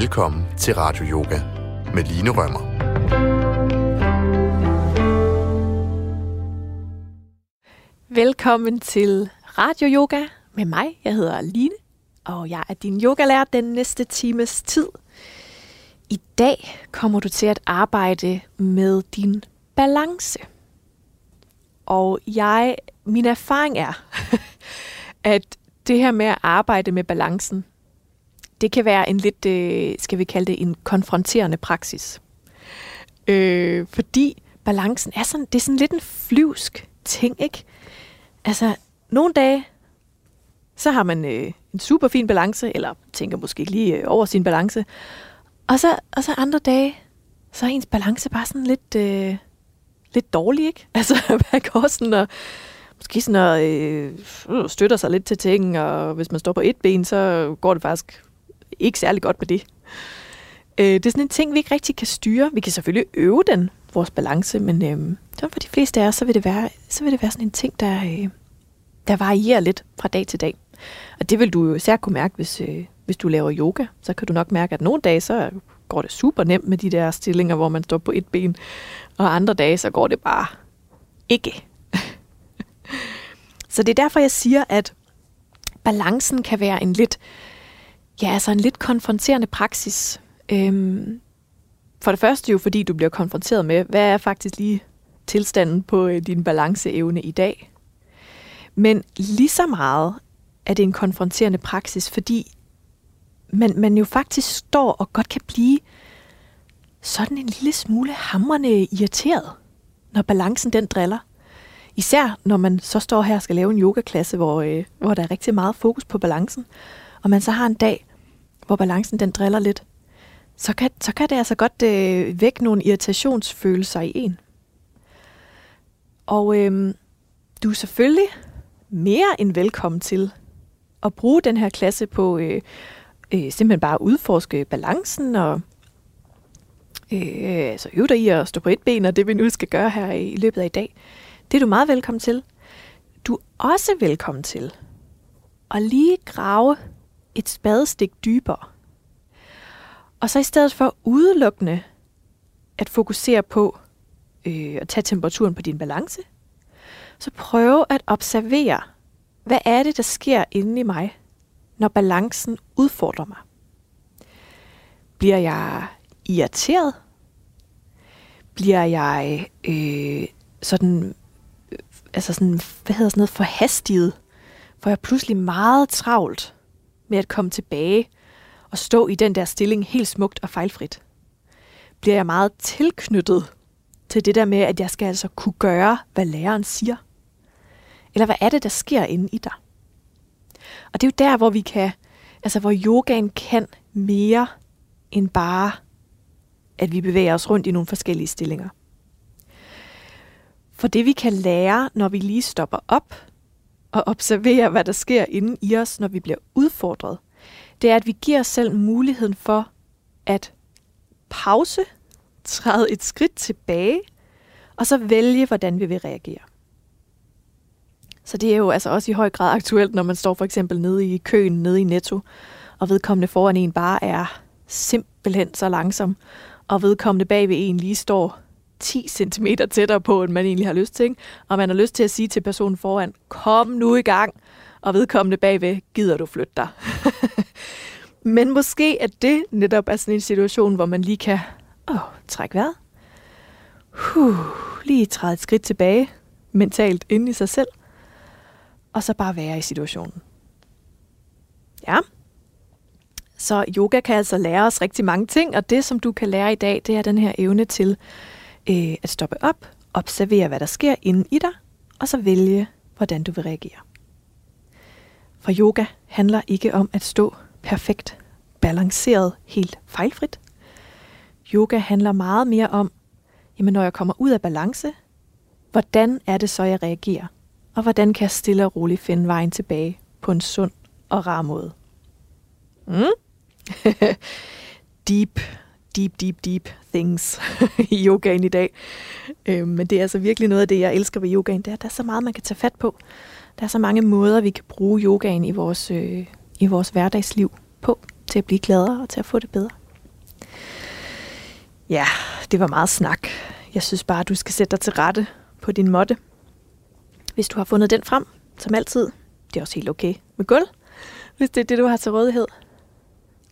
Velkommen til Radio Yoga med Line Rømmer. Velkommen til Radio Yoga med mig. Jeg hedder Line, og jeg er din yogalærer den næste times tid. I dag kommer du til at arbejde med din balance. Og jeg, min erfaring er, at det her med at arbejde med balancen, det kan være en lidt, øh, skal vi kalde det, en konfronterende praksis. Øh, fordi balancen er sådan, det er sådan lidt en flyvsk ting, ikke? Altså, nogle dage, så har man øh, en super fin balance, eller tænker måske lige øh, over sin balance. Og så, og så andre dage, så er ens balance bare sådan lidt, øh, lidt dårlig, ikke? Altså, man går sådan og måske sådan og øh, støtter sig lidt til ting, og hvis man står på et ben, så går det faktisk ikke særlig godt med det. Øh, det er sådan en ting, vi ikke rigtig kan styre. Vi kan selvfølgelig øve den, vores balance, men øh, for de fleste af os, så vil det være, så vil det være sådan en ting, der, øh, der varierer lidt fra dag til dag. Og det vil du jo især kunne mærke, hvis, øh, hvis du laver yoga. Så kan du nok mærke, at nogle dage, så går det super nemt med de der stillinger, hvor man står på et ben. Og andre dage, så går det bare ikke. så det er derfor, jeg siger, at balancen kan være en lidt, ja, altså en lidt konfronterende praksis. Øhm, for det første jo, fordi du bliver konfronteret med, hvad er faktisk lige tilstanden på øh, din balanceevne i dag. Men lige så meget er det en konfronterende praksis, fordi man, man jo faktisk står og godt kan blive sådan en lille smule hammerne irriteret, når balancen den driller. Især når man så står her og skal lave en yogaklasse, hvor, øh, hvor der er rigtig meget fokus på balancen, og man så har en dag, hvor balancen den driller lidt, så kan, så kan det altså godt øh, vække nogle irritationsfølelser i en. Og øh, du er selvfølgelig mere end velkommen til at bruge den her klasse på øh, øh, simpelthen bare at udforske balancen og øh, så øve dig i at stå på et ben, og det vi nu skal gøre her i løbet af i dag. Det er du meget velkommen til. Du er også velkommen til at lige grave et spadestik dybere. Og så i stedet for udelukkende at fokusere på øh, at tage temperaturen på din balance, så prøve at observere, hvad er det, der sker inde i mig, når balancen udfordrer mig. Bliver jeg irriteret? Bliver jeg øh, sådan, øh, altså sådan, hvad hedder sådan noget, forhastet? Får jeg pludselig meget travlt med at komme tilbage og stå i den der stilling helt smukt og fejlfrit? Bliver jeg meget tilknyttet til det der med, at jeg skal altså kunne gøre, hvad læreren siger? Eller hvad er det, der sker inde i dig? Og det er jo der, hvor vi kan, altså hvor yogaen kan mere end bare, at vi bevæger os rundt i nogle forskellige stillinger. For det vi kan lære, når vi lige stopper op at observere, hvad der sker inde i os, når vi bliver udfordret, det er, at vi giver os selv muligheden for at pause, træde et skridt tilbage, og så vælge, hvordan vi vil reagere. Så det er jo altså også i høj grad aktuelt, når man står for eksempel nede i køen, nede i Netto, og vedkommende foran en bare er simpelthen så langsom, og vedkommende bag ved en lige står 10 cm tættere på, end man egentlig har lyst til. Ikke? Og man har lyst til at sige til personen foran, kom nu i gang, og vedkommende bagved, gider du flytte dig. Men måske er det netop er sådan en situation, hvor man lige kan åh, trække vejret. Huh, lige træde et skridt tilbage, mentalt inde i sig selv – og så bare være i situationen. Ja. Så yoga kan altså lære os rigtig mange ting, og det, som du kan lære i dag, det er den her evne til øh, at stoppe op, observere, hvad der sker inde i dig, og så vælge, hvordan du vil reagere. For yoga handler ikke om at stå perfekt, balanceret, helt fejlfrit. Yoga handler meget mere om, jamen når jeg kommer ud af balance, hvordan er det så, jeg reagerer? Og hvordan kan jeg stille og roligt finde vejen tilbage på en sund og rar måde? Mm? deep, deep, deep, deep things i yogaen i dag. Øh, men det er altså virkelig noget af det, jeg elsker ved yogaen. Det er, at der er så meget, man kan tage fat på. Der er så mange måder, vi kan bruge yogaen i vores, øh, i vores hverdagsliv på, til at blive gladere og til at få det bedre. Ja, det var meget snak. Jeg synes bare, du skal sætte dig til rette på din måtte. Hvis du har fundet den frem, som altid, det er også helt okay med gulv, hvis det er det, du har til rådighed.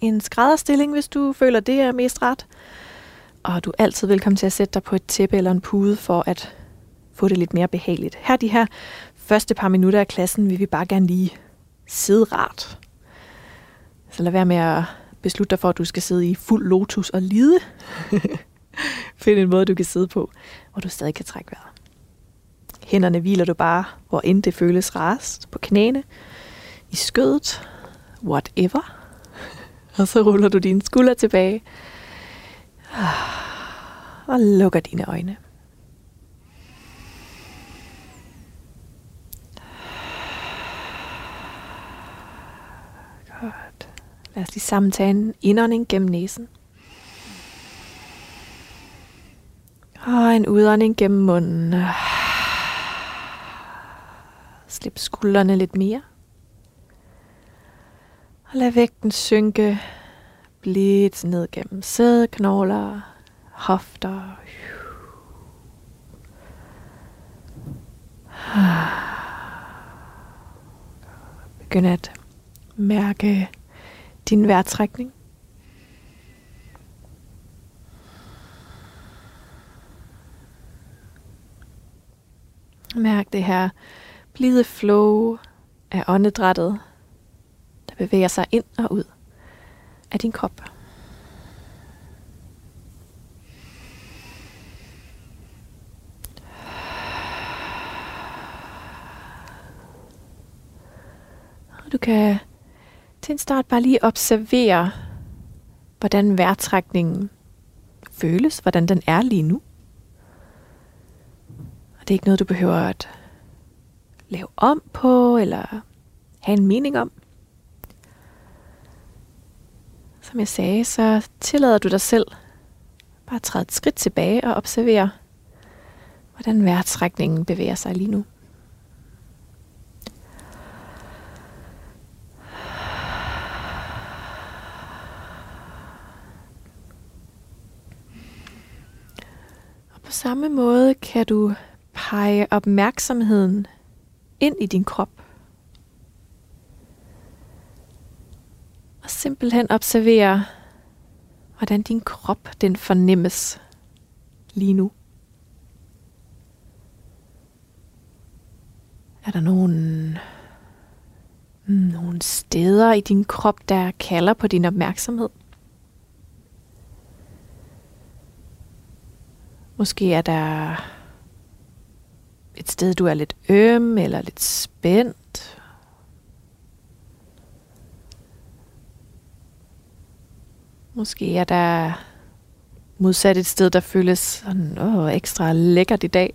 En skrædderstilling, hvis du føler, det er mest ret. Og du er altid velkommen til at sætte dig på et tæppe eller en pude for at få det lidt mere behageligt. Her de her første par minutter af klassen vil vi bare gerne lige sidde rart. Så lad være med at beslutte dig for, at du skal sidde i fuld lotus og lide. Find en måde, du kan sidde på, hvor du stadig kan trække vejret. Hænderne hviler du bare, hvor end det føles rarest, på knæene, i skødet, whatever. Og så ruller du dine skuldre tilbage og lukker dine øjne. Godt. Lad os lige sammen tage en indånding gennem næsen. Og en udånding gennem munden. Slip skuldrene lidt mere. Og lad vægten synke blidt ned gennem sædeknogler, hofter. Begynd at mærke din vejrtrækning. Mærk det her blide flow af åndedrættet, bevæger sig ind og ud af din krop. Og du kan til en start bare lige observere, hvordan vejrtrækningen føles, hvordan den er lige nu. Og det er ikke noget, du behøver at lave om på, eller have en mening om. Som jeg sagde, så tillader du dig selv bare at træde et skridt tilbage og observere, hvordan vejrtrækningen bevæger sig lige nu. På samme måde kan du pege opmærksomheden ind i din krop. Og simpelthen observere, hvordan din krop den fornemmes lige nu. Er der nogle, hmm, nogle steder i din krop, der kalder på din opmærksomhed? Måske er der et sted, du er lidt øm eller lidt spændt. Måske er der modsat et sted, der føles sådan, åh, ekstra lækkert i dag.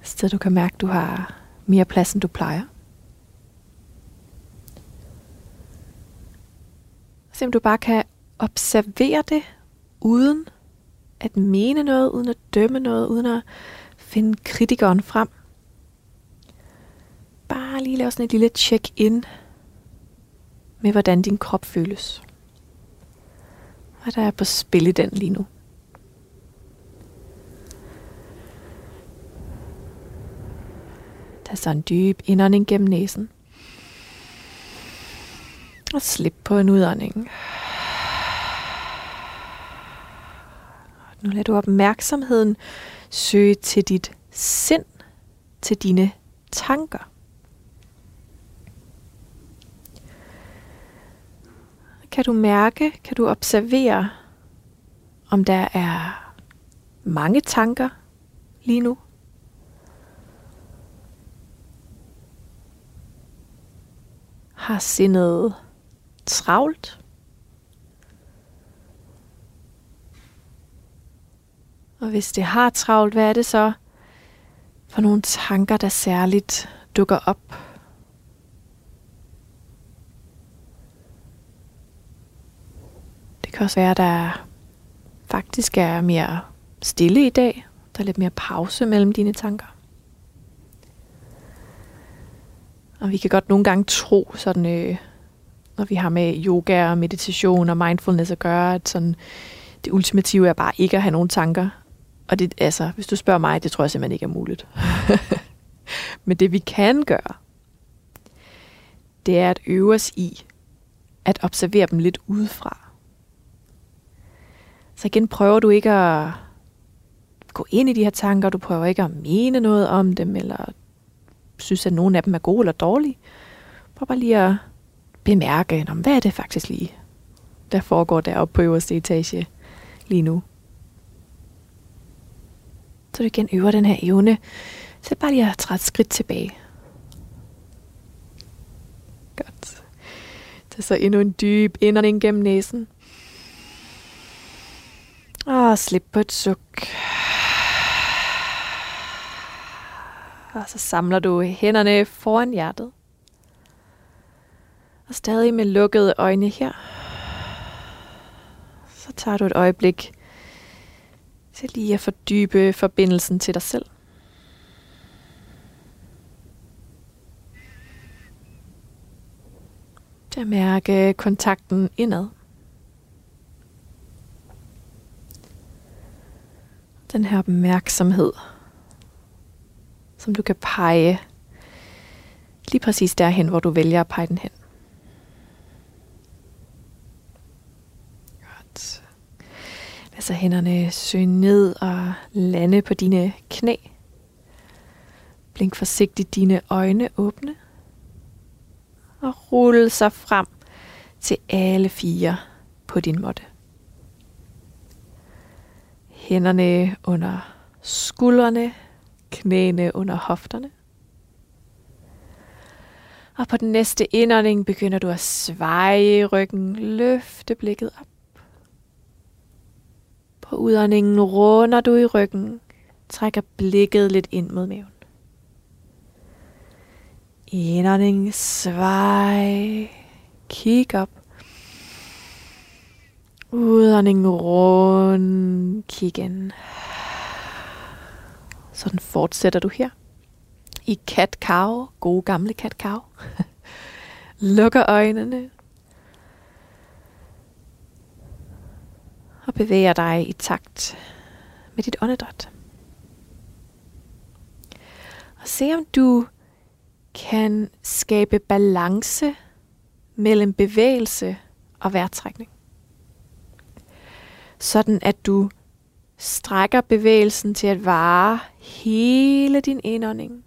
Et sted, du kan mærke, du har mere plads, end du plejer. Se om du bare kan observere det, uden at mene noget, uden at dømme noget, uden at finde kritikeren frem. Bare lige lave sådan et lille check-in med, hvordan din krop føles. Hvad der er på spil i den lige nu. Tag så en dyb indånding gennem næsen. Og slip på en udånding. Nu lader du opmærksomheden søge til dit sind, til dine tanker. Kan du mærke, kan du observere, om der er mange tanker lige nu? Har sindet travlt? Og hvis det har travlt, hvad er det så for nogle tanker, der særligt dukker op? Det kan også være, at der faktisk er mere stille i dag. Der er lidt mere pause mellem dine tanker. Og vi kan godt nogle gange tro, sådan, øh, når vi har med yoga og meditation og mindfulness at gøre, at sådan, Det ultimative er bare ikke at have nogen tanker. Og det, altså, hvis du spørger mig, det tror jeg simpelthen ikke er muligt. Men det vi kan gøre, det er at øve os i at observere dem lidt udefra. Så igen prøver du ikke at gå ind i de her tanker, du prøver ikke at mene noget om dem, eller synes, at nogen af dem er gode eller dårlige. Prøv bare lige at bemærke, om hvad er det faktisk lige, der foregår deroppe på øverste etage lige nu. Så du igen øver den her evne, så bare lige at træde et skridt tilbage. Godt. Tag så endnu en dyb indånding gennem næsen. Og slip på et suk. Og så samler du hænderne foran hjertet. Og stadig med lukkede øjne her. Så tager du et øjeblik til lige at fordybe forbindelsen til dig selv. Til at mærke kontakten indad. Den her opmærksomhed, som du kan pege lige præcis derhen, hvor du vælger at pege den hen. Godt. Lad så hænderne søge ned og lande på dine knæ. Blink forsigtigt dine øjne åbne. Og rulle sig frem til alle fire på din måtte. Hænderne under skuldrene, knæene under hofterne. Og på den næste indånding begynder du at sveje ryggen, løfte blikket op. På udåndingen runder du i ryggen, trækker blikket lidt ind mod maven. Indånding, svej, kig op. Udånding rund, kig ind. Sådan fortsætter du her. I kat-cow, gode gamle kat-cow. Lukker øjnene. Og bevæger dig i takt med dit åndedræt. Og se om du kan skabe balance mellem bevægelse og vejrtrækning. Sådan at du strækker bevægelsen til at vare hele din indånding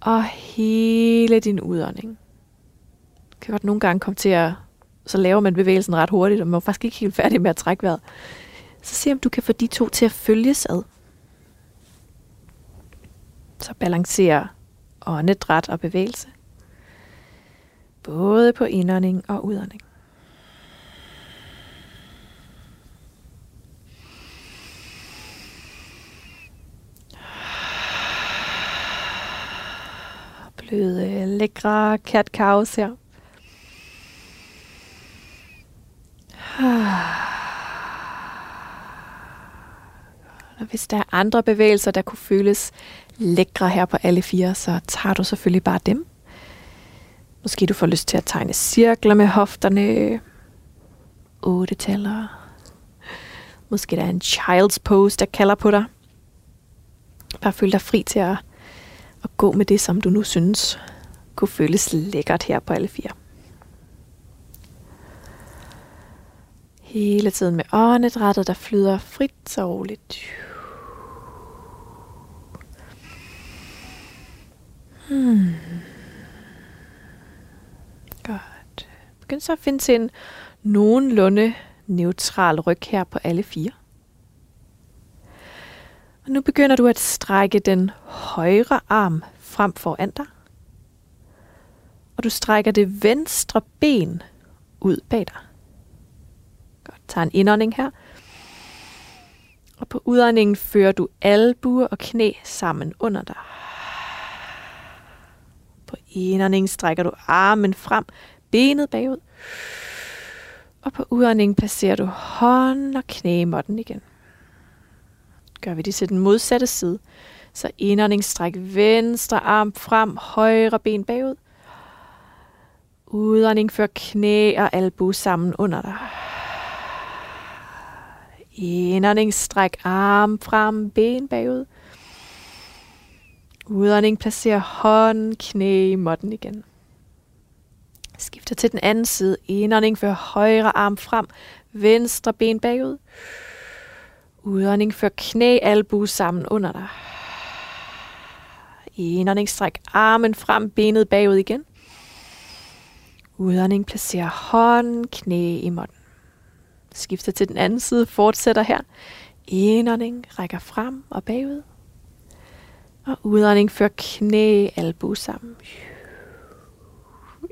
og hele din udånding. Det kan godt nogle gange komme til at, så laver man bevægelsen ret hurtigt, og man er faktisk ikke helt færdig med at trække vejret. Så se om du kan få de to til at følges ad. Så balancerer åndedræt og bevægelse. Både på indånding og udånding. Bløde, øh, lækre cat cows her. Og hvis der er andre bevægelser, der kunne føles lækre her på alle fire, så tager du selvfølgelig bare dem. Måske du får lyst til at tegne cirkler med hofterne. Otte taller. Måske der er en child's pose, der kalder på dig. Bare føl dig fri til at og gå med det, som du nu synes kunne føles lækkert her på alle fire. Hele tiden med åndedrættet, der flyder frit og roligt. Hmm. Godt. Begynd så at finde til en nogenlunde neutral ryg her på alle fire. Nu begynder du at strække den højre arm frem foran dig. Og du strækker det venstre ben ud bag dig. Godt, tag en indånding her. Og på udåndingen fører du albuer og knæ sammen under dig. På indåndingen strækker du armen frem, benet bagud. Og på udåndingen placerer du hånd og knæ i igen gør vi det til den modsatte side. Så indånding, stræk venstre arm frem, højre ben bagud. Udånding, før knæ og albu sammen under dig. Indånding, stræk arm frem, ben bagud. Udånding, placer hånd, knæ i måtten igen. Skifter til den anden side. Indånding, før højre arm frem, venstre ben bagud. Udånding, før knæ, albu sammen under dig. Indånding, stræk armen frem, benet bagud igen. Udånding, placer hånd, knæ i måtten. Skifter til den anden side, fortsætter her. Indånding, rækker frem og bagud. Og udånding, før knæ, albu sammen.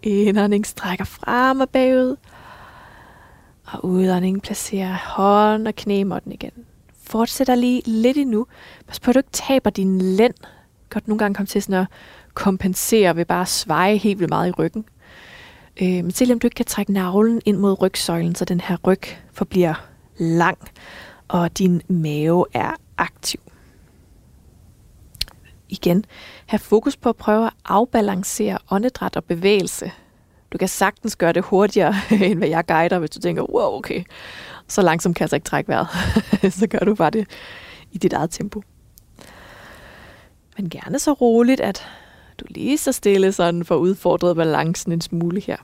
Indånding, strækker frem og bagud. Og udånding, placerer hånd og knæ i måtten igen. Fortsætter lige lidt endnu. Pas på, at du ikke taber din lænd. Godt nogle gange komme til sådan at kompensere ved bare at sveje helt vildt meget i ryggen. Øh, men selvom du ikke kan trække navlen ind mod rygsøjlen, så den her ryg forbliver lang, og din mave er aktiv. Igen, have fokus på at prøve at afbalancere åndedræt og bevægelse. Du kan sagtens gøre det hurtigere, end hvad jeg guider, hvis du tænker, wow, okay, så langsomt kan jeg altså ikke trække vejret. så gør du bare det i dit eget tempo. Men gerne så roligt, at du lige så stille sådan får udfordret balancen en smule her.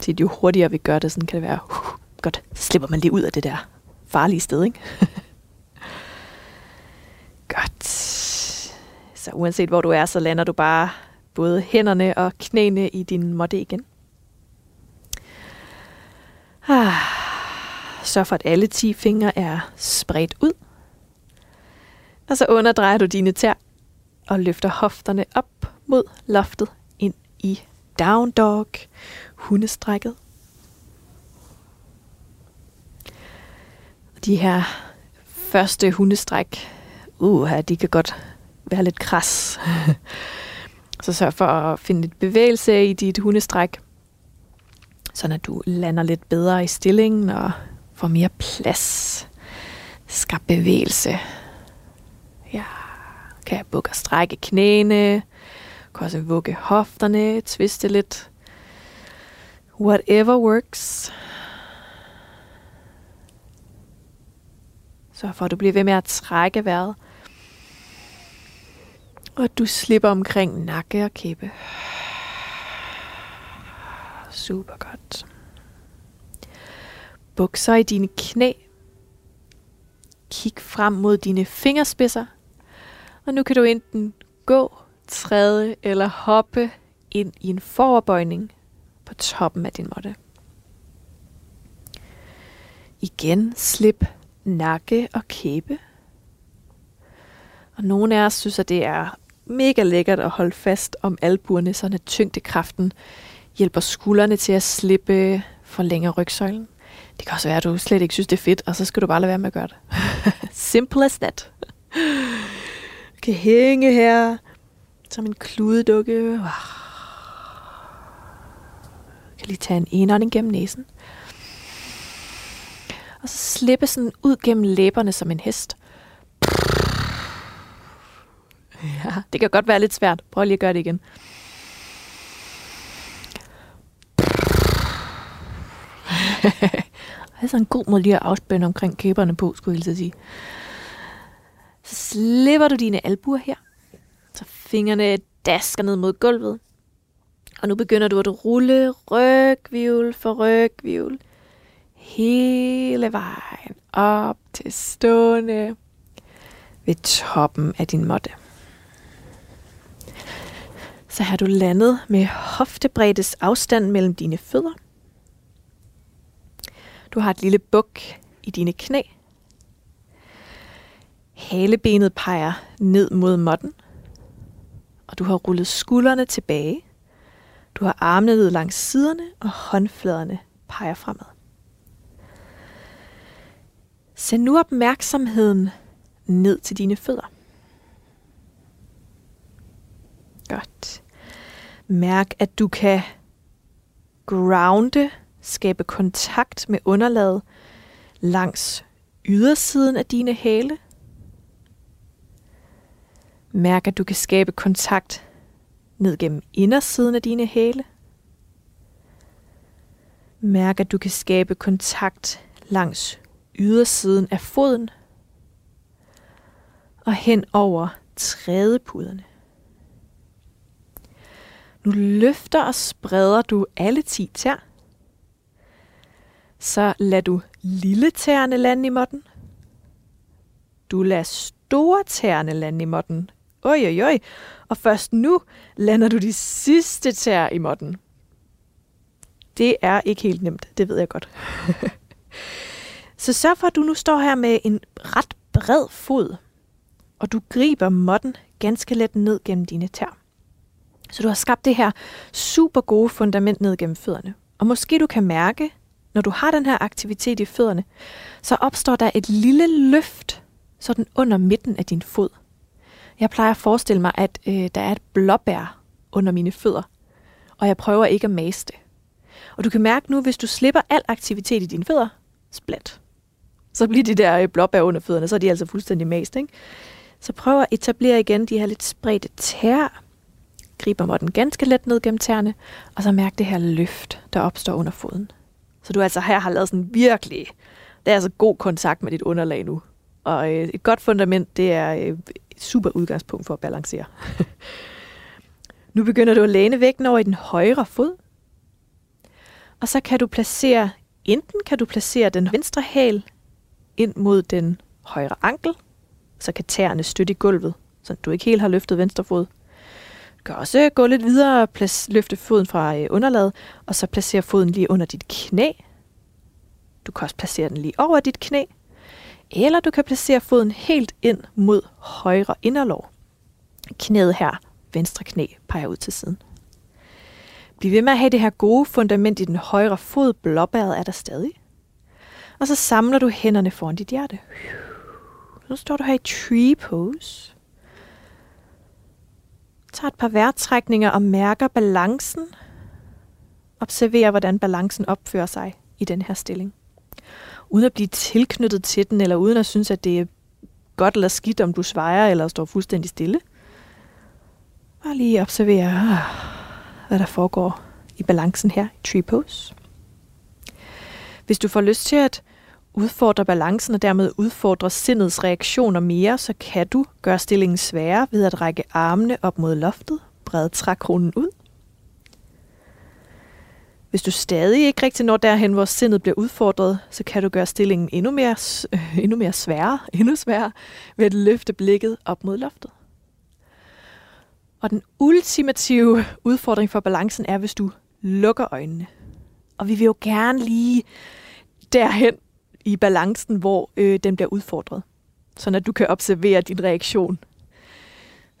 Så jo hurtigere vi gør det, sådan kan det være, uh, godt, så slipper man lige ud af det der farlige sted, ikke? godt. Så uanset hvor du er, så lander du bare både hænderne og knæene i din måtte igen. Ah. Sørg for, at alle 10 fingre er spredt ud. Og så underdrejer du dine tær og løfter hofterne op mod loftet ind i down dog, hundestrækket. De her første hundestræk, uh, de kan godt være lidt kras. Så sørg for at finde lidt bevægelse i dit hundestræk, så at du lander lidt bedre i stillingen og får mere plads. Skab bevægelse. Ja, kan jeg bukke og strække knæene. Kan også vugge hofterne, tviste lidt. Whatever works. Så for at du bliver ved med at trække vejret. Og du slipper omkring nakke og kæbe. Super godt. Bukser i dine knæ. Kig frem mod dine fingerspidser. Og nu kan du enten gå, træde eller hoppe ind i en foroverbøjning på toppen af din måtte. Igen slip nakke og kæbe. Og nogle af os synes, at det er mega lækkert at holde fast om albuerne, så tyngdekraften hjælper skuldrene til at slippe, for længere rygsøjlen. Det kan også være, at du slet ikke synes, det er fedt, og så skal du bare lade være med at gøre det. Simple as that. Du kan hænge her som en kludedukke. Du kan lige tage en indånding gennem næsen. Og så slippe sådan ud gennem læberne som en hest. Ja, det kan godt være lidt svært. Prøv lige at gøre det igen. det er sådan en god måde lige at afspænde omkring kæberne på, skulle jeg sige. Så slipper du dine albuer her. Så fingrene dasker ned mod gulvet. Og nu begynder du at rulle rygvivl for rygvivl. Hele vejen op til stående ved toppen af din måtte. Så har du landet med hoftebreddes afstand mellem dine fødder. Du har et lille buk i dine knæ. Halebenet peger ned mod måtten. Og du har rullet skuldrene tilbage. Du har armene ned langs siderne, og håndfladerne peger fremad. Send nu opmærksomheden ned til dine fødder. Godt. Mærk, at du kan grounde skabe kontakt med underlaget langs ydersiden af dine hæle. Mærk, at du kan skabe kontakt ned gennem indersiden af dine hæle. Mærk, at du kan skabe kontakt langs ydersiden af foden og hen over trædepuderne. Nu løfter og spreder du alle 10 tær. Så lad du lille tæerne lande i måtten. Du lader store tæerne lande i måtten. Oj, oj, oj. Og først nu lander du de sidste tær i måtten. Det er ikke helt nemt, det ved jeg godt. Så sørg for, at du nu står her med en ret bred fod, og du griber måtten ganske let ned gennem dine tær. Så du har skabt det her super gode fundament ned gennem fødderne. Og måske du kan mærke, når du har den her aktivitet i fødderne, så opstår der et lille løft sådan under midten af din fod. Jeg plejer at forestille mig, at øh, der er et blåbær under mine fødder, og jeg prøver ikke at mase det. Og du kan mærke nu, hvis du slipper al aktivitet i dine fødder, splat. Så bliver de der øh, blåbær under fødderne, så er de altså fuldstændig mast. Ikke? Så prøv at etablere igen de her lidt spredte tær. Griber måtten ganske let ned gennem tæerne, og så mærk det her løft, der opstår under foden. Så du altså her har lavet sådan virkelig, det er altså god kontakt med dit underlag nu. Og øh, et godt fundament, det er øh, et super udgangspunkt for at balancere. nu begynder du at læne vægten over i den højre fod. Og så kan du placere, enten kan du placere den venstre hæl ind mod den højre ankel, så kan tæerne støtte i gulvet, så du ikke helt har løftet venstre fod. Kan også gå lidt videre og løfte foden fra øh, underlaget, og så placere foden lige under dit knæ. Du kan også placere den lige over dit knæ. Eller du kan placere foden helt ind mod højre inderlov. Knæet her, venstre knæ, peger ud til siden. Bliv ved med at have det her gode fundament i den højre fod. Blåbæret er der stadig. Og så samler du hænderne foran dit hjerte. Nu står du her i tree pose tager et par vejrtrækninger og mærker balancen. Observerer, hvordan balancen opfører sig i den her stilling. Uden at blive tilknyttet til den, eller uden at synes, at det er godt eller skidt, om du svejer eller står fuldstændig stille. Bare lige observere, hvad der foregår i balancen her i tree pose. Hvis du får lyst til at udfordre balancen og dermed udfordre sindets reaktioner mere, så kan du gøre stillingen sværere ved at række armene op mod loftet, brede trækronen ud. Hvis du stadig ikke rigtig når derhen, hvor sindet bliver udfordret, så kan du gøre stillingen endnu mere, øh, endnu mere sværere, endnu sværere, ved at løfte blikket op mod loftet. Og den ultimative udfordring for balancen er, hvis du lukker øjnene. Og vi vil jo gerne lige derhen i balancen, hvor øh, den bliver udfordret. Så at du kan observere din reaktion.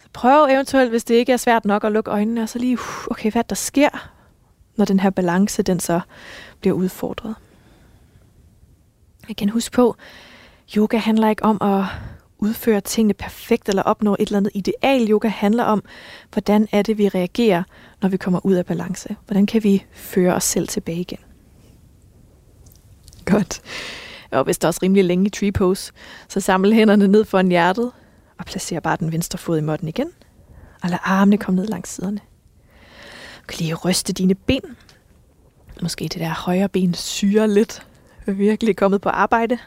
Så prøv eventuelt, hvis det ikke er svært nok at lukke øjnene, og så lige, uh, okay, hvad der sker, når den her balance, den så bliver udfordret. Jeg kan huske på, yoga handler ikke om at udføre tingene perfekt eller opnå et eller andet ideal. Yoga handler om, hvordan er det, vi reagerer, når vi kommer ud af balance. Hvordan kan vi føre os selv tilbage igen. Godt. Og hvis der også rimelig længe i tree pose, så samle hænderne ned foran hjertet og placer bare den venstre fod i måtten igen. Og lad armene komme ned langs siderne. Du kan lige ryste dine ben. Måske det der højre ben syrer lidt. Du er virkelig kommet på arbejde.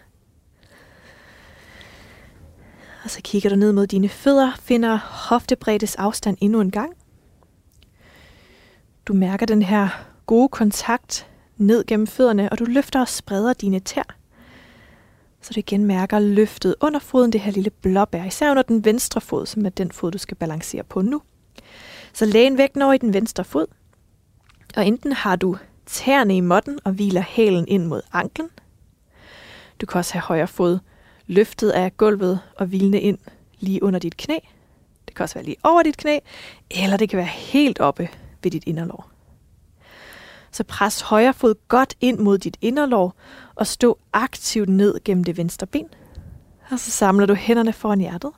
Og så kigger du ned mod dine fødder, finder hoftebreddes afstand endnu en gang. Du mærker den her gode kontakt ned gennem fødderne, og du løfter og spreder dine tær. Så du igen mærker løftet under foden, det her lille blåbær, især under den venstre fod, som er den fod, du skal balancere på nu. Så læn vægten over i den venstre fod, og enten har du tæerne i måtten og hviler hælen ind mod anklen. Du kan også have højre fod løftet af gulvet og hvilende ind lige under dit knæ. Det kan også være lige over dit knæ, eller det kan være helt oppe ved dit inderlår. Så pres højre fod godt ind mod dit inderlov og stå aktivt ned gennem det venstre ben. Og så samler du hænderne foran hjertet.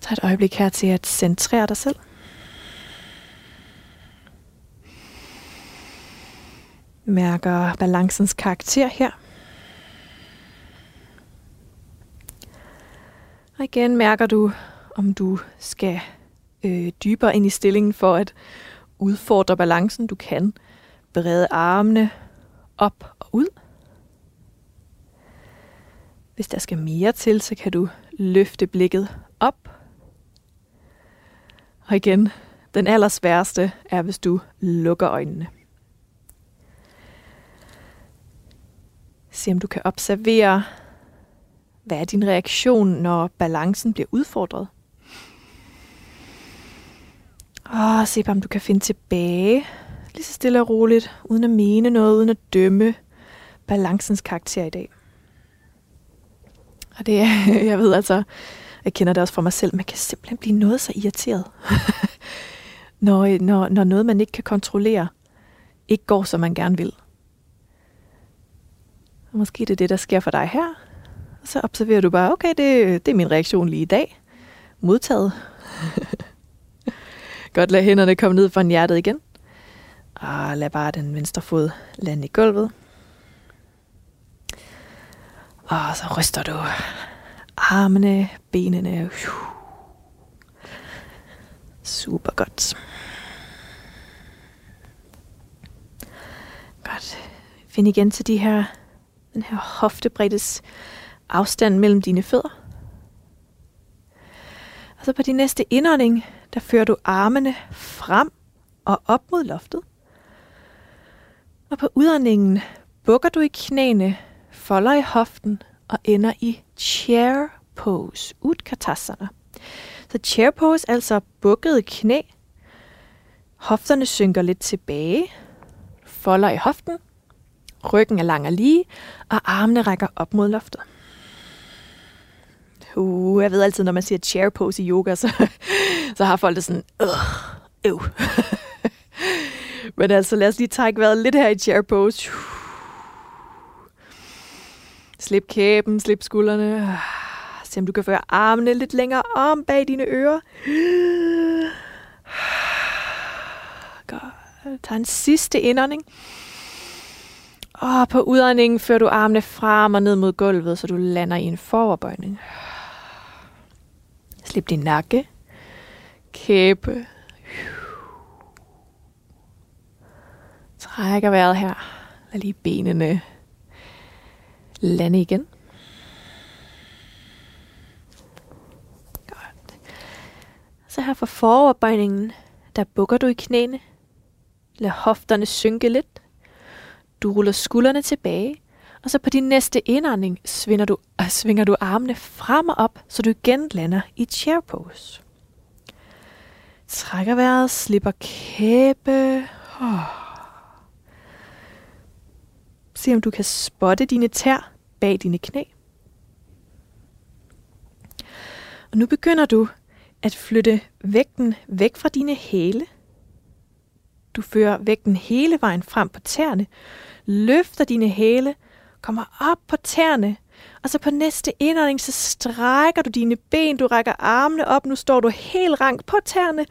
Tag et øjeblik her til at centrere dig selv. Mærker balancens karakter her. Og igen mærker du, om du skal øh, dybere ind i stillingen for at udfordre balancen. Du kan brede armene op og ud. Hvis der skal mere til, så kan du løfte blikket op. Og igen, den allersværeste er, hvis du lukker øjnene. Se om du kan observere, hvad er din reaktion, når balancen bliver udfordret? Og se om du kan finde tilbage, lige så stille og roligt, uden at mene noget, uden at dømme balancens karakter i dag. Og det er, jeg ved altså, jeg kender det også fra mig selv, man kan simpelthen blive noget så irriteret, når, øh, når, når noget, man ikke kan kontrollere, ikke går, som man gerne vil. Og måske det er det, der sker for dig her. Og så observerer du bare, okay, det, det er min reaktion lige i dag. Modtaget. Godt lad hænderne komme ned fra hjertet igen. Og lad bare den venstre fod lande i gulvet. Og så ryster du armene, benene. Super godt. Godt. Find igen til de her, den her hoftebreddes afstand mellem dine fødder. Og så på din næste indånding, der fører du armene frem og op mod loftet. Og på udåndingen bukker du i knæene, folder i hoften og ender i chair pose, utkatasana. Så chair pose, altså bukket knæ. Hofterne synker lidt tilbage, folder i hoften, ryggen er lang og lige, og armene rækker op mod loftet. Uh, jeg ved altid, når man siger chair pose i yoga, så, så har folk det sådan, øh, øh. Men altså, lad os lige trække vejret lidt her i chair pose. Slip kæben, slip skuldrene. Se om du kan føre armene lidt længere om bag dine ører. Godt. Tag en sidste indånding. Og på udåndingen fører du armene frem og ned mod gulvet, så du lander i en foroverbøjning. Slip din nakke, kæbe. Trækker vejret her. Lad lige benene lande igen. Godt. Så her for foroverbøjningen, der bukker du i knæene. Lad hofterne synke lidt. Du ruller skuldrene tilbage. Og så på din næste indånding svinger du, og svinger du armene frem og op, så du igen lander i chair pose. Trækker vejret, slipper kæbe. Oh. Se om du kan spotte dine tær bag dine knæ. Og nu begynder du at flytte vægten væk fra dine hæle. Du fører vægten hele vejen frem på tæerne, løfter dine hæle, kommer op på tæerne, og så på næste indånding, så strækker du dine ben, du rækker armene op, nu står du helt rank på tæerne,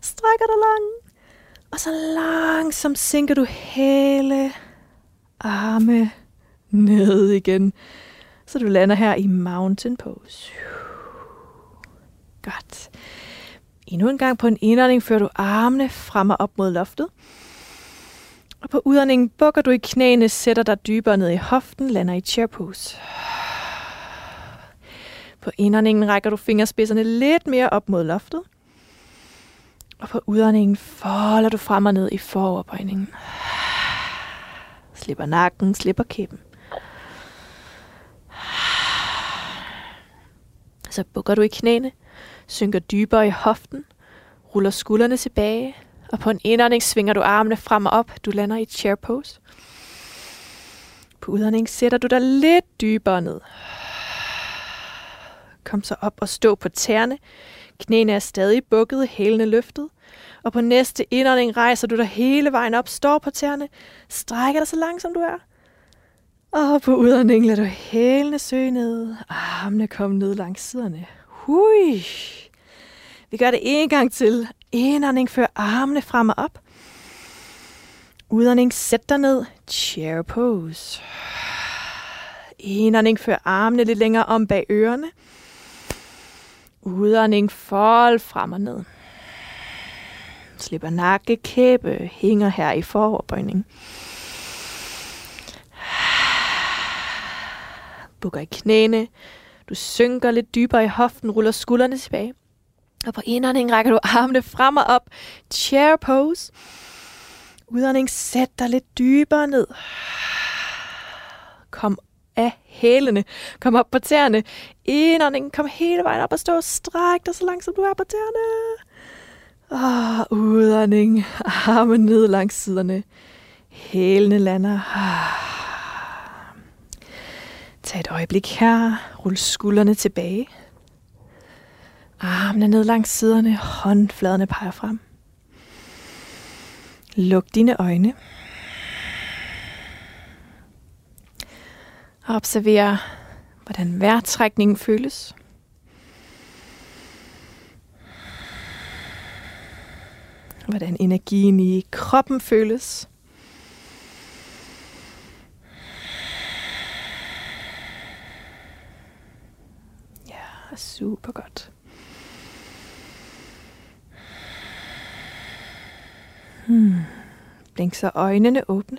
strækker dig langt, og så langsomt sænker du hæle, arme ned igen, så du lander her i mountain pose. Godt. Endnu en gang på en indånding fører du armene frem og op mod loftet. Og på udåndingen bukker du i knæene, sætter dig dybere ned i hoften, lander i chair pose. På indåndingen rækker du fingerspidserne lidt mere op mod loftet. Og på udåndingen folder du frem og ned i foroverbøjningen. Slipper nakken, slipper kæben. Så bukker du i knæene, synker dybere i hoften, ruller skuldrene tilbage, og på en indånding svinger du armene frem og op. Du lander i chair pose. På udånding sætter du dig lidt dybere ned. Kom så op og stå på tæerne. Knæene er stadig bukket, hælene løftet. Og på næste indånding rejser du dig hele vejen op, står på tæerne, strækker dig så langt som du er. Og på udånding lader du hælene søge ned, armene komme ned langs siderne. Hui! Vi gør det en gang til. Indånding, før armene frem og op. Udånding, sæt dig ned. Chair pose. Indånding, før armene lidt længere om bag ørerne. Udånding, fold frem og ned. Slipper nakke, kæbe, hænger her i foroverbøjning. bukker i knæene. Du synker lidt dybere i hoften, ruller skuldrene tilbage. Og på indånding rækker du armene frem og op. Chair pose. Udånding, sæt dig lidt dybere ned. Kom af hælene. Kom op på tæerne. Indånding, kom hele vejen op og stå. Stræk dig så langt, som du er på tæerne. Ah, udånding. Armen ned langs siderne. Hælene lander. Tag et øjeblik her. Rul skuldrene tilbage. Armene ned langs siderne. Håndfladerne peger frem. Luk dine øjne. Observer, hvordan vejrtrækningen føles. Hvordan energien i kroppen føles. Ja, super godt. Hmm. Blink så øjnene åbne.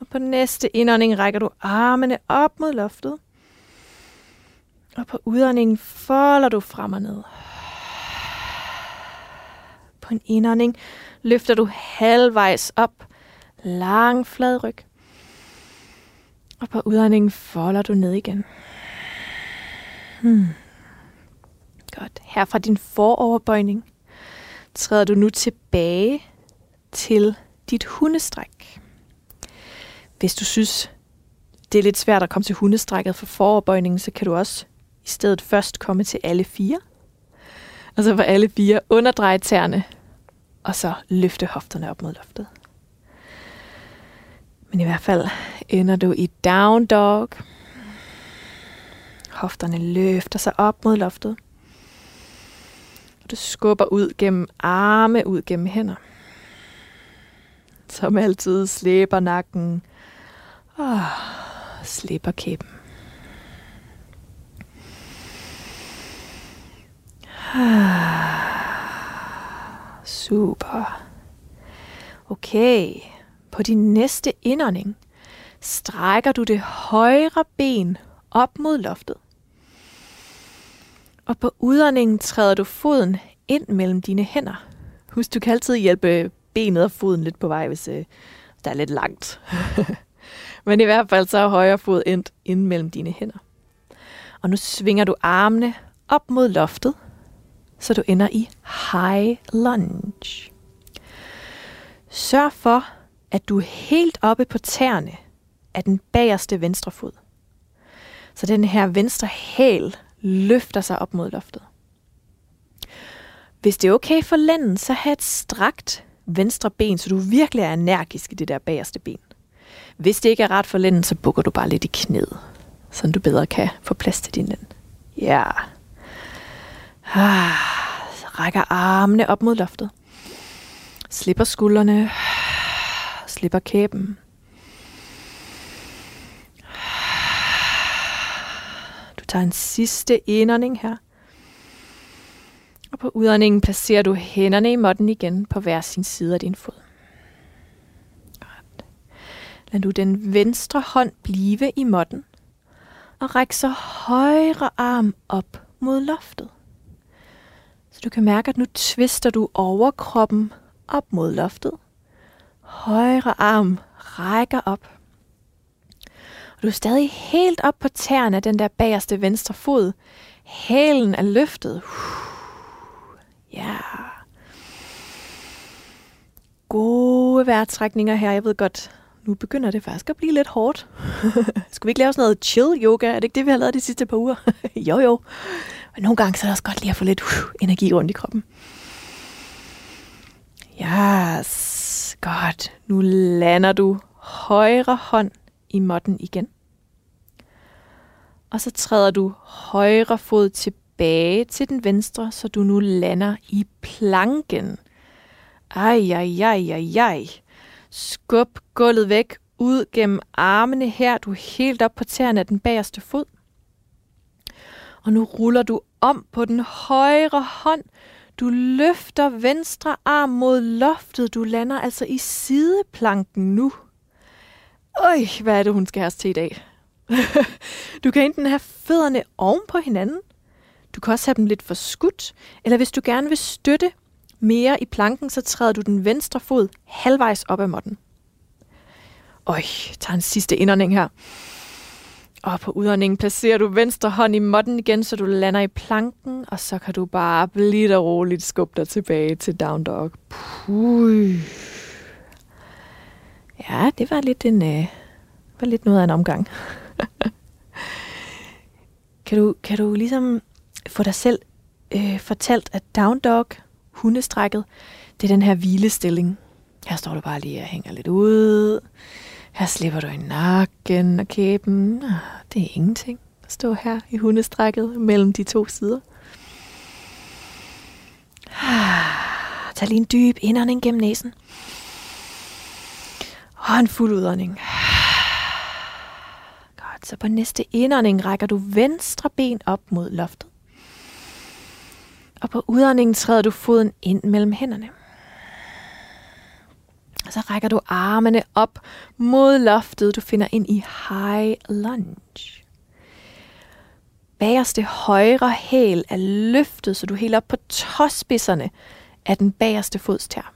Og på næste indånding rækker du armene op mod loftet. Og på udåndingen folder du frem og ned. På en indånding løfter du halvvejs op. Lang flad ryg. Og på udåndingen folder du ned igen. Hmm. Godt. Her fra din foroverbøjning træder du nu tilbage til dit hundestræk. Hvis du synes, det er lidt svært at komme til hundestrækket for foroverbøjningen, så kan du også i stedet først komme til alle fire. Og så på alle fire underdreje tæerne, og så løfte hofterne op mod loftet. Men i hvert fald ender du i down dog. Hofterne løfter sig op mod loftet. Du skubber ud gennem arme, ud gennem hænder. Som altid slæber nakken og slipper kæben. Ah. Super. Okay, på din næste indånding strækker du det højre ben op mod loftet. Og på udåndingen træder du foden ind mellem dine hænder. Husk, du kan altid hjælpe benet og foden lidt på vej, hvis øh, der er lidt langt. Men i hvert fald så er højre fod endt ind mellem dine hænder. Og nu svinger du armene op mod loftet, så du ender i high lunge. Sørg for, at du er helt oppe på tæerne af den bagerste venstre fod. Så den her venstre hæl løfter sig op mod loftet. Hvis det er okay for lænden, så have et strakt venstre ben, så du virkelig er energisk i det der bagerste ben. Hvis det ikke er ret for lænden, så bukker du bare lidt i knæet, så du bedre kan få plads til din lænd. Ja. Ah, rækker armene op mod loftet. Slipper skuldrene. Slipper kæben. Du tager en sidste indånding her. Og på udåndingen placerer du hænderne i måtten igen på hver sin side af din fod. Godt. Lad du den venstre hånd blive i måtten. Og ræk så højre arm op mod loftet. Så du kan mærke, at nu tvister du overkroppen op mod loftet. Højre arm rækker op. Og du er stadig helt op på tæerne af den der bagerste venstre fod. Hælen er løftet. Ja. Gode vejrtrækninger her. Jeg ved godt, nu begynder det faktisk at blive lidt hårdt. Skulle vi ikke lave sådan noget chill yoga? Er det ikke det, vi har lavet de sidste par uger? jo, jo. Men nogle gange så er det også godt lige at få lidt uh, energi rundt i kroppen. Yes, godt. Nu lander du højre hånd i måtten igen. Og så træder du højre fod tilbage til den venstre, så du nu lander i planken. Ej, ej, ej, ej, ej. Skub gulvet væk ud gennem armene her. Du er helt op på tæerne af den bagerste fod. Og nu ruller du om på den højre hånd. Du løfter venstre arm mod loftet. Du lander altså i sideplanken nu. Øj, hvad er det, hun skal have til i dag? du kan enten have fødderne oven på hinanden, du kan også have dem lidt for skudt, eller hvis du gerne vil støtte mere i planken, så træder du den venstre fod halvvejs op ad måtten. Øj, tager en sidste indånding her. Og på udåndingen placerer du venstre hånd i måtten igen, så du lander i planken, og så kan du bare blidt og roligt skubbe dig tilbage til down dog. Puh. Ja, det var lidt en, øh, var lidt noget af en omgang. kan, du, kan du ligesom få dig selv øh, fortalt, at down dog, hundestrækket, det er den her hvilestilling. Her står du bare lige og hænger lidt ud. Her slipper du i nakken og kæben. Ah, det er ingenting at stå her i hundestrækket mellem de to sider. Ah, tag lige en dyb indånding gennem næsen. Og en fuld udånding. Godt, så på næste indånding rækker du venstre ben op mod loftet. Og på udåndingen træder du foden ind mellem hænderne. Og så rækker du armene op mod loftet. Du finder ind i high lunge. Bagerste højre hæl er løftet, så du helt op på tåspidserne af den bagerste fodstær.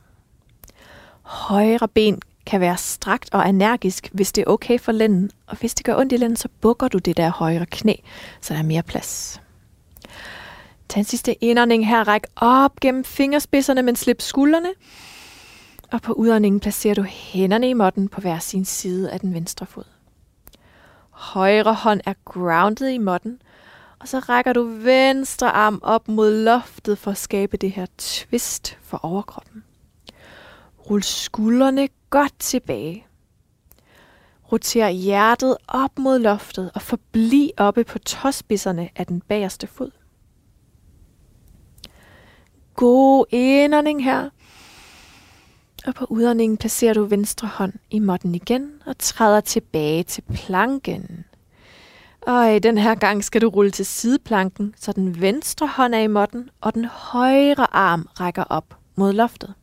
Højre ben kan være strakt og energisk, hvis det er okay for lænden. Og hvis det gør ondt i lænden, så bukker du det der højre knæ, så der er mere plads. Tag en sidste indånding her. Ræk op gennem fingerspidserne, men slip skuldrene. Og på udåndingen placerer du hænderne i måtten på hver sin side af den venstre fod. Højre hånd er grounded i måtten, og så rækker du venstre arm op mod loftet for at skabe det her twist for overkroppen. Rul skuldrene godt tilbage. Roter hjertet op mod loftet og forbliv oppe på tåspidserne af den bagerste fod. God indånding her. Og på udåndingen placerer du venstre hånd i måtten igen og træder tilbage til planken. Og i den her gang skal du rulle til sideplanken, så den venstre hånd er i måtten, og den højre arm rækker op mod loftet.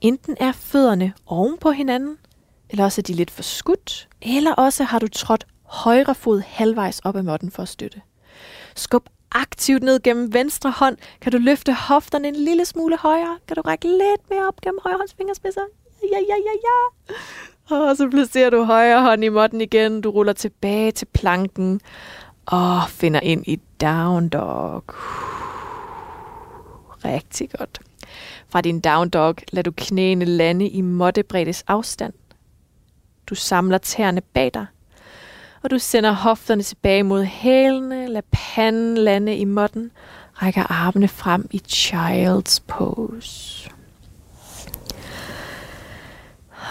Enten er fødderne oven på hinanden, eller også er de lidt for skudt, eller også har du trådt højre fod halvvejs op ad måtten for at støtte. Skub aktivt ned gennem venstre hånd. Kan du løfte hofterne en lille smule højere? Kan du række lidt mere op gennem højre hånds fingerspidser? Ja, ja, ja, ja. Og så placerer du højre hånd i måtten igen. Du ruller tilbage til planken og finder ind i down dog. Rigtig godt. Fra din down dog lader du knæene lande i måttebreddes afstand. Du samler tæerne bag dig og du sender hofterne tilbage mod hælene, lad panden lande i måtten, rækker armene frem i child's pose.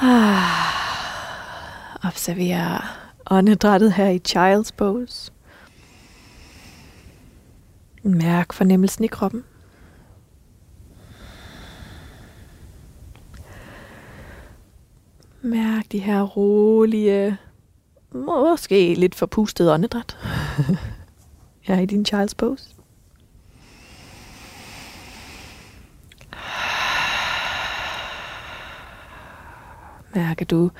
Observer åndedrættet her i child's pose. Mærk fornemmelsen i kroppen. Mærk de her rolige måske lidt forpustet åndedræt. Jeg er i din child's pose. Mærker du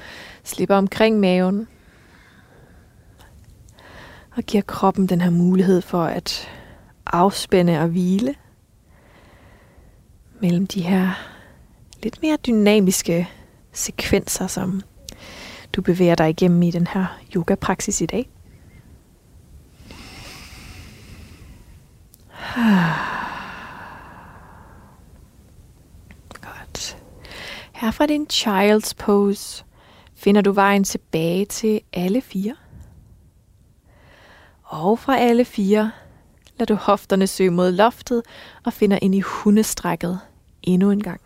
slipper omkring maven. Og giver kroppen den her mulighed for at afspænde og hvile mellem de her lidt mere dynamiske sekvenser, som du bevæger dig igennem i den her yoga-praksis i dag. Godt. Her fra din child's pose finder du vejen tilbage til alle fire. Og fra alle fire lader du hofterne søge mod loftet og finder ind i hundestrækket endnu en gang.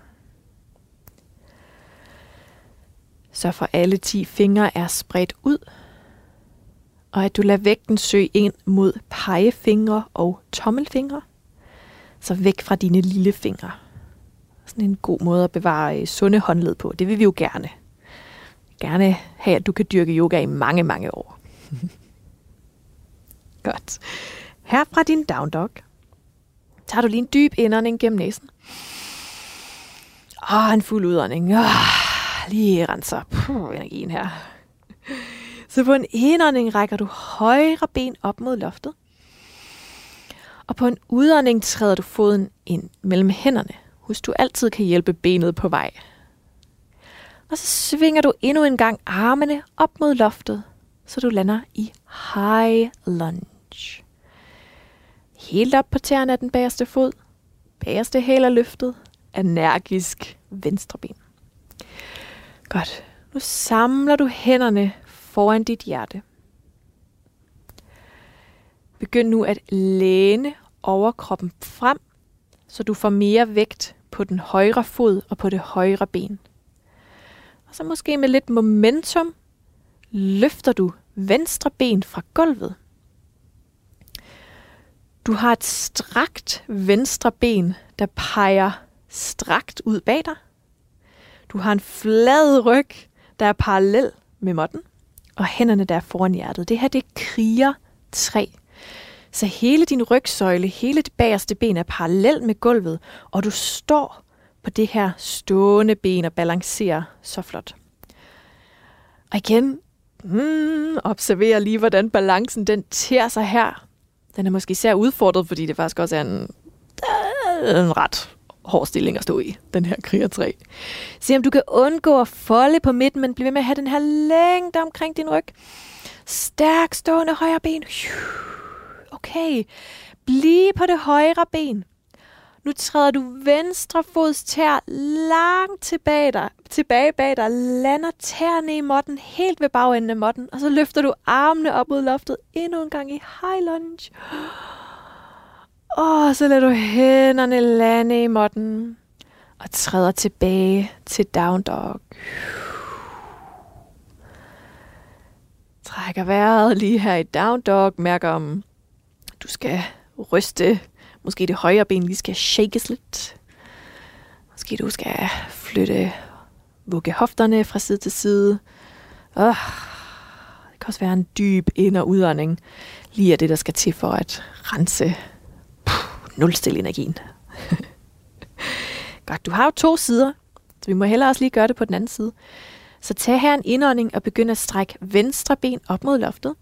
Så for alle 10 fingre er spredt ud, og at du lader vægten søge ind mod pegefingre og tommelfingre, så væk fra dine lille fingre. Sådan en god måde at bevare øh, sunde håndled på. Det vil vi jo gerne. Gerne have, at du kan dyrke yoga i mange, mange år. Godt. Her fra din down dog, tager du lige en dyb indånding gennem næsen. Og en fuld udånding. Oh Ah, lige renser Puh, energien her. Så på en indånding rækker du højre ben op mod loftet. Og på en udånding træder du foden ind mellem hænderne. Husk, du altid kan hjælpe benet på vej. Og så svinger du endnu en gang armene op mod loftet, så du lander i high lunge. Helt op på tæerne af den bagerste fod. Bagerste hæl er løftet. Energisk venstre ben. Godt. Nu samler du hænderne foran dit hjerte. Begynd nu at læne overkroppen frem, så du får mere vægt på den højre fod og på det højre ben. Og så måske med lidt momentum løfter du venstre ben fra gulvet. Du har et strakt venstre ben, der peger strakt ud bag dig. Du har en flad ryg, der er parallel med måtten, og hænderne der er foran hjertet. Det her, det er kriger 3. Så hele din rygsøjle, hele det bagerste ben er parallel med gulvet, og du står på det her stående ben og balancerer så flot. Og igen, mm, observer lige, hvordan balancen den tærer sig her. Den er måske især udfordret, fordi det faktisk også er en, øh, en ret hård stilling at stå i, den her krigertræ. Se om du kan undgå at folde på midten, men blive ved med at have den her længde omkring din ryg. Stærk stående højre ben. Okay, bliv på det højre ben. Nu træder du venstre fods tær langt tilbage, dig, tilbage bag dig, lander tæerne i måtten helt ved bagenden af måtten, og så løfter du armene op mod loftet endnu en gang i high lunge. Og så lader du hænderne lande i måtten og træder tilbage til down dog. Trækker vejret lige her i down dog. Mærker om du skal ryste. Måske det højre ben lige skal shakes lidt. Måske du skal flytte vugge hofterne fra side til side. Oh, det kan også være en dyb ind- og udånding. Lige er det, der skal til for at rense nulstille energien. Godt, du har jo to sider, så vi må hellere også lige gøre det på den anden side. Så tag her en indånding og begynd at strække venstre ben op mod loftet.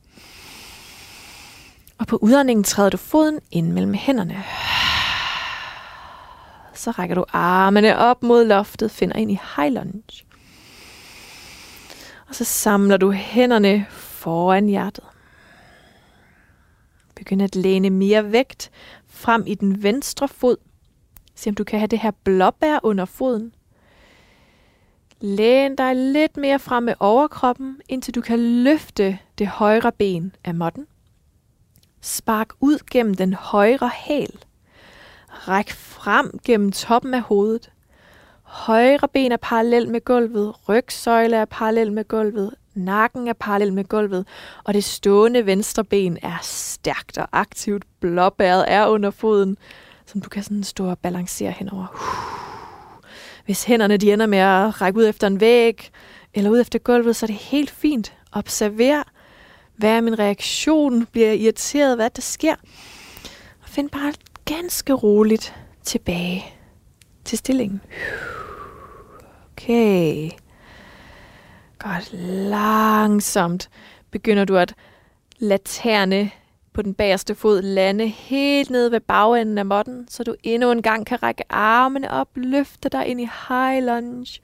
Og på udåndingen træder du foden ind mellem hænderne. Så rækker du armene op mod loftet, finder ind i high lunge. Og så samler du hænderne foran hjertet. Begynd at læne mere vægt frem i den venstre fod. Se om du kan have det her blåbær under foden. Læn dig lidt mere frem med overkroppen, indtil du kan løfte det højre ben af måtten. Spark ud gennem den højre hæl. Ræk frem gennem toppen af hovedet. Højre ben er parallel med gulvet, rygsøjle er parallel med gulvet, nakken er parallel med gulvet, og det stående venstre ben er stærkt og aktivt. Blåbæret er under foden, som du kan sådan stå og balancere henover. Hvis hænderne de ender med at række ud efter en væg, eller ud efter gulvet, så er det helt fint. Observer, hvad er min reaktion? Bliver jeg irriteret? Hvad der sker? Og find bare ganske roligt tilbage til stillingen. Okay. Godt. Langsomt begynder du at lade tæerne på den bagerste fod lande helt ned ved bagenden af måtten, så du endnu en gang kan række armene op, løfte dig ind i high lunge.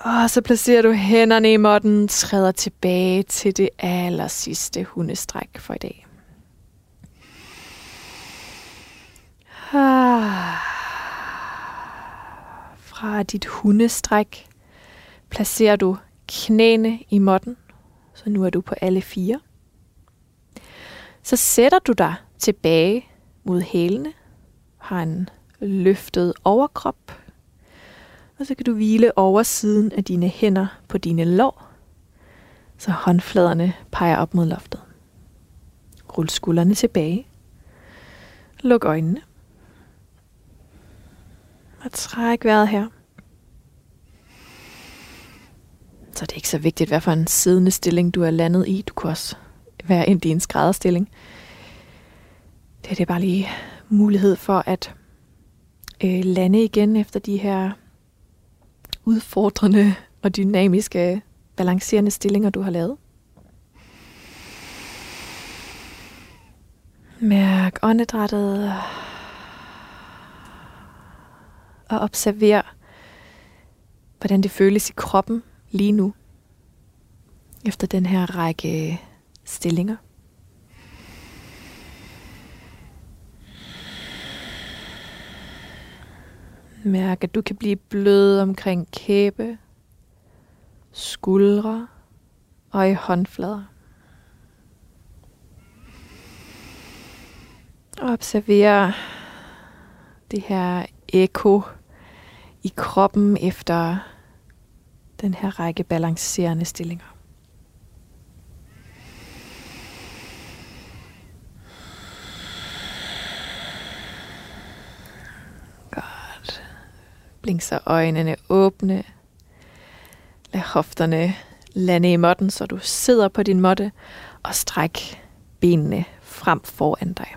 Og så placerer du hænderne i måtten, træder tilbage til det aller sidste hundestræk for i dag. Ah. Fra dit hundestræk placerer du knæene i måtten, så nu er du på alle fire. Så sætter du dig tilbage mod hælene, har en løftet overkrop, og så kan du hvile over siden af dine hænder på dine lår, så håndfladerne peger op mod loftet. Rul skuldrene tilbage. Luk øjnene. Og træk vejret her. Så det er ikke så vigtigt, hvad for en siddende stilling du er landet i. Du kan også være ind i en skrædderstilling. Det, det er bare lige mulighed for at øh, lande igen efter de her udfordrende og dynamiske balancerende stillinger, du har lavet. Mærk åndedrættet. Og observer, hvordan det føles i kroppen lige nu. Efter den her række stillinger. Mærk, at du kan blive blød omkring kæbe, skuldre og i håndflader. Og observer det her eko i kroppen efter den her række balancerende stillinger. Godt. Blink så øjnene åbne. Lad hofterne lande i måtten, så du sidder på din måtte, og stræk benene frem foran dig.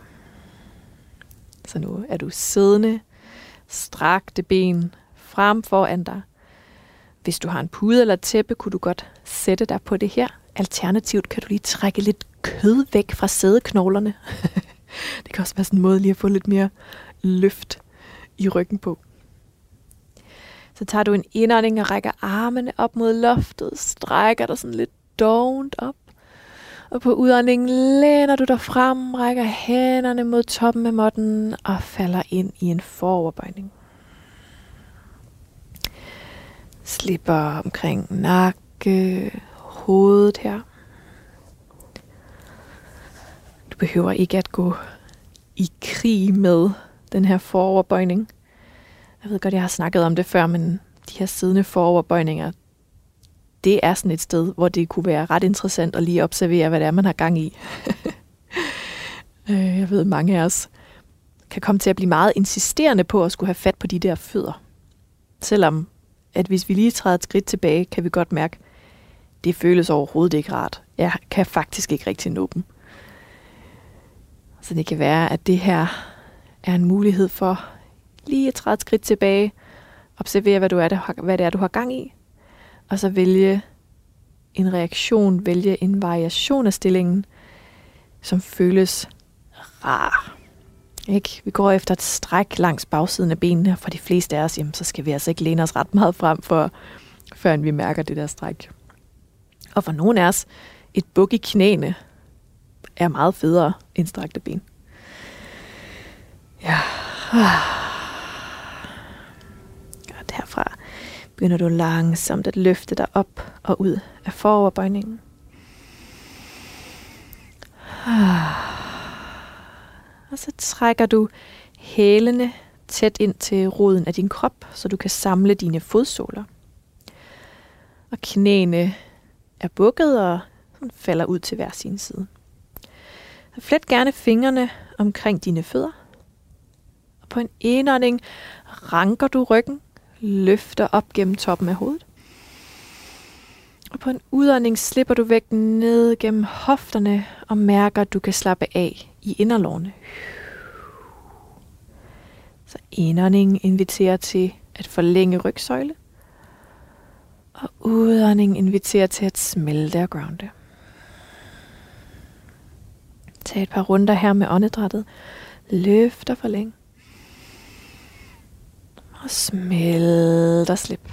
Så nu er du siddende, strakte ben frem foran dig. Hvis du har en pude eller tæppe, kunne du godt sætte dig på det her. Alternativt kan du lige trække lidt kød væk fra sædeknoglerne. det kan også være sådan en måde lige at få lidt mere løft i ryggen på. Så tager du en indånding og rækker armene op mod loftet, strækker dig sådan lidt dovent op. Og på udåndingen læner du dig frem, rækker hænderne mod toppen af måtten og falder ind i en foroverbøjning. Slipper omkring nakke, hovedet her. Du behøver ikke at gå i krig med den her foroverbøjning. Jeg ved godt, jeg har snakket om det før, men de her siddende foroverbøjninger, det er sådan et sted, hvor det kunne være ret interessant at lige observere, hvad det er, man har gang i. Øh, jeg ved, mange af os kan komme til at blive meget insisterende på at skulle have fat på de der fødder. Selvom, at hvis vi lige træder et skridt tilbage, kan vi godt mærke, det føles overhovedet ikke rart. Jeg kan faktisk ikke rigtig nå dem. Så det kan være, at det her er en mulighed for lige at træde et skridt tilbage, observere, hvad, du er, hvad det er, du har gang i, og så vælge en reaktion, vælge en variation af stillingen, som føles rar. Ikke? Vi går efter et stræk langs bagsiden af benene. For de fleste af os, jamen, så skal vi altså ikke læne os ret meget frem, for, før vi mærker det der stræk. Og for nogle af os, et buk i knæene er meget federe end strakte ben. Ja. Godt herfra begynder du langsomt at løfte dig op og ud af foroverbøjningen. Og så trækker du hælene tæt ind til roden af din krop, så du kan samle dine fodsåler. Og knæene er bukket og falder ud til hver sin side. Flet gerne fingrene omkring dine fødder. Og på en indånding ranker du ryggen løfter op gennem toppen af hovedet. Og på en udånding slipper du vægten ned gennem hofterne og mærker, at du kan slappe af i inderlårene. Så indåndingen inviterer til at forlænge rygsøjle. Og udåndingen inviterer til at smelte og grounde. Tag et par runder her med åndedrættet. Løft og forlæng og smelter slip.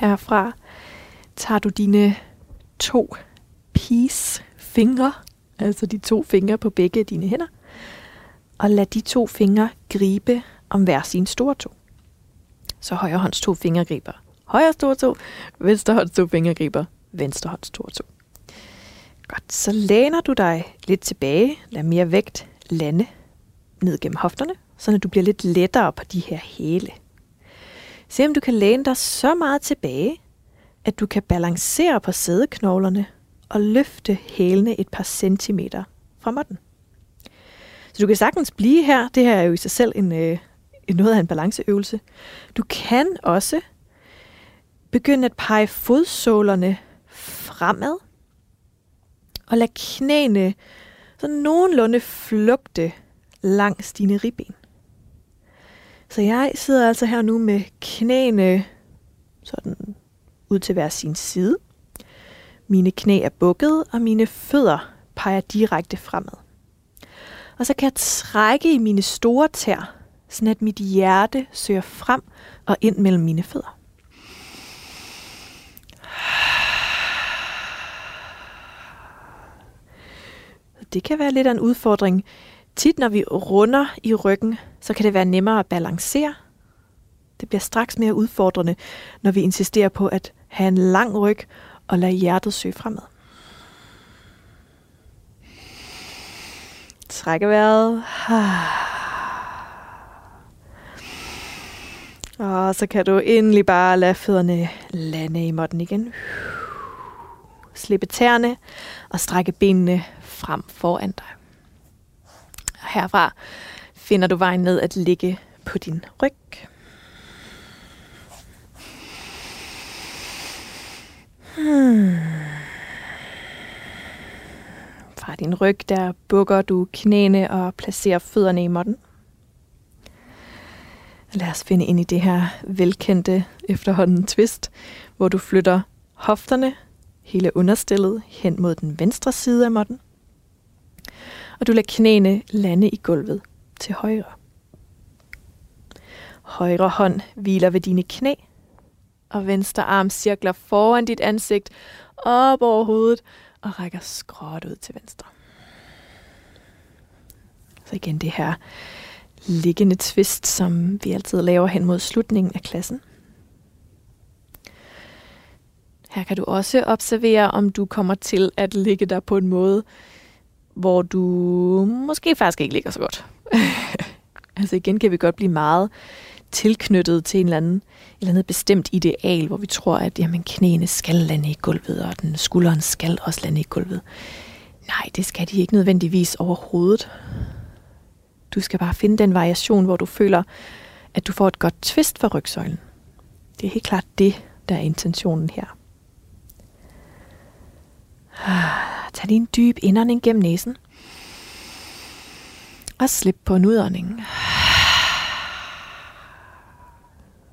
Herfra tager du dine to peace fingre, altså de to fingre på begge dine hænder, og lad de to fingre gribe om hver sin store to. Så højre hånds to fingre griber højre store to, venstre hånds to fingre griber venstre hånds store to. Godt, så læner du dig lidt tilbage, lad mere vægt lande ned gennem hofterne, så du bliver lidt lettere på de her hæle. Se om du kan læne dig så meget tilbage, at du kan balancere på sædeknoglerne og løfte hælene et par centimeter fra måtten. Så du kan sagtens blive her. Det her er jo i sig selv en, øh, noget af en balanceøvelse. Du kan også begynde at pege fodsålerne fremad og lade knæene så nogenlunde flugte langs dine ribben. Så jeg sidder altså her nu med knæene sådan ud til hver sin side. Mine knæ er bukket, og mine fødder peger direkte fremad. Og så kan jeg trække i mine store tær, sådan at mit hjerte søger frem og ind mellem mine fødder. Det kan være lidt af en udfordring. Tit når vi runder i ryggen, så kan det være nemmere at balancere. Det bliver straks mere udfordrende, når vi insisterer på at have en lang ryg og lade hjertet søge fremad. Træk vejret. Og så kan du endelig bare lade fødderne lande i måtten igen. Slippe tæerne og strække benene frem foran dig. Herfra finder du vejen ned at ligge på din ryg. Hmm. Fra din ryg, der bukker du knæene og placerer fødderne i måtten. Lad os finde ind i det her velkendte efterhånden twist, hvor du flytter hofterne, hele understillet, hen mod den venstre side af måtten. Og du lader knæene lande i gulvet til højre. Højre hånd hviler ved dine knæ, og venstre arm cirkler foran dit ansigt, op over hovedet og rækker skråt ud til venstre. Så igen det her liggende twist, som vi altid laver hen mod slutningen af klassen. Her kan du også observere, om du kommer til at ligge der på en måde, hvor du måske faktisk ikke ligger så godt. altså igen kan vi godt blive meget tilknyttet til en eller anden, eller andet bestemt ideal, hvor vi tror, at jamen, knæene skal lande i gulvet, og den skulderen skal også lande i gulvet. Nej, det skal de ikke nødvendigvis overhovedet. Du skal bare finde den variation, hvor du føler, at du får et godt twist for rygsøjlen. Det er helt klart det, der er intentionen her. Tag lige en dyb indånding gennem næsen. Og slip på en udånding.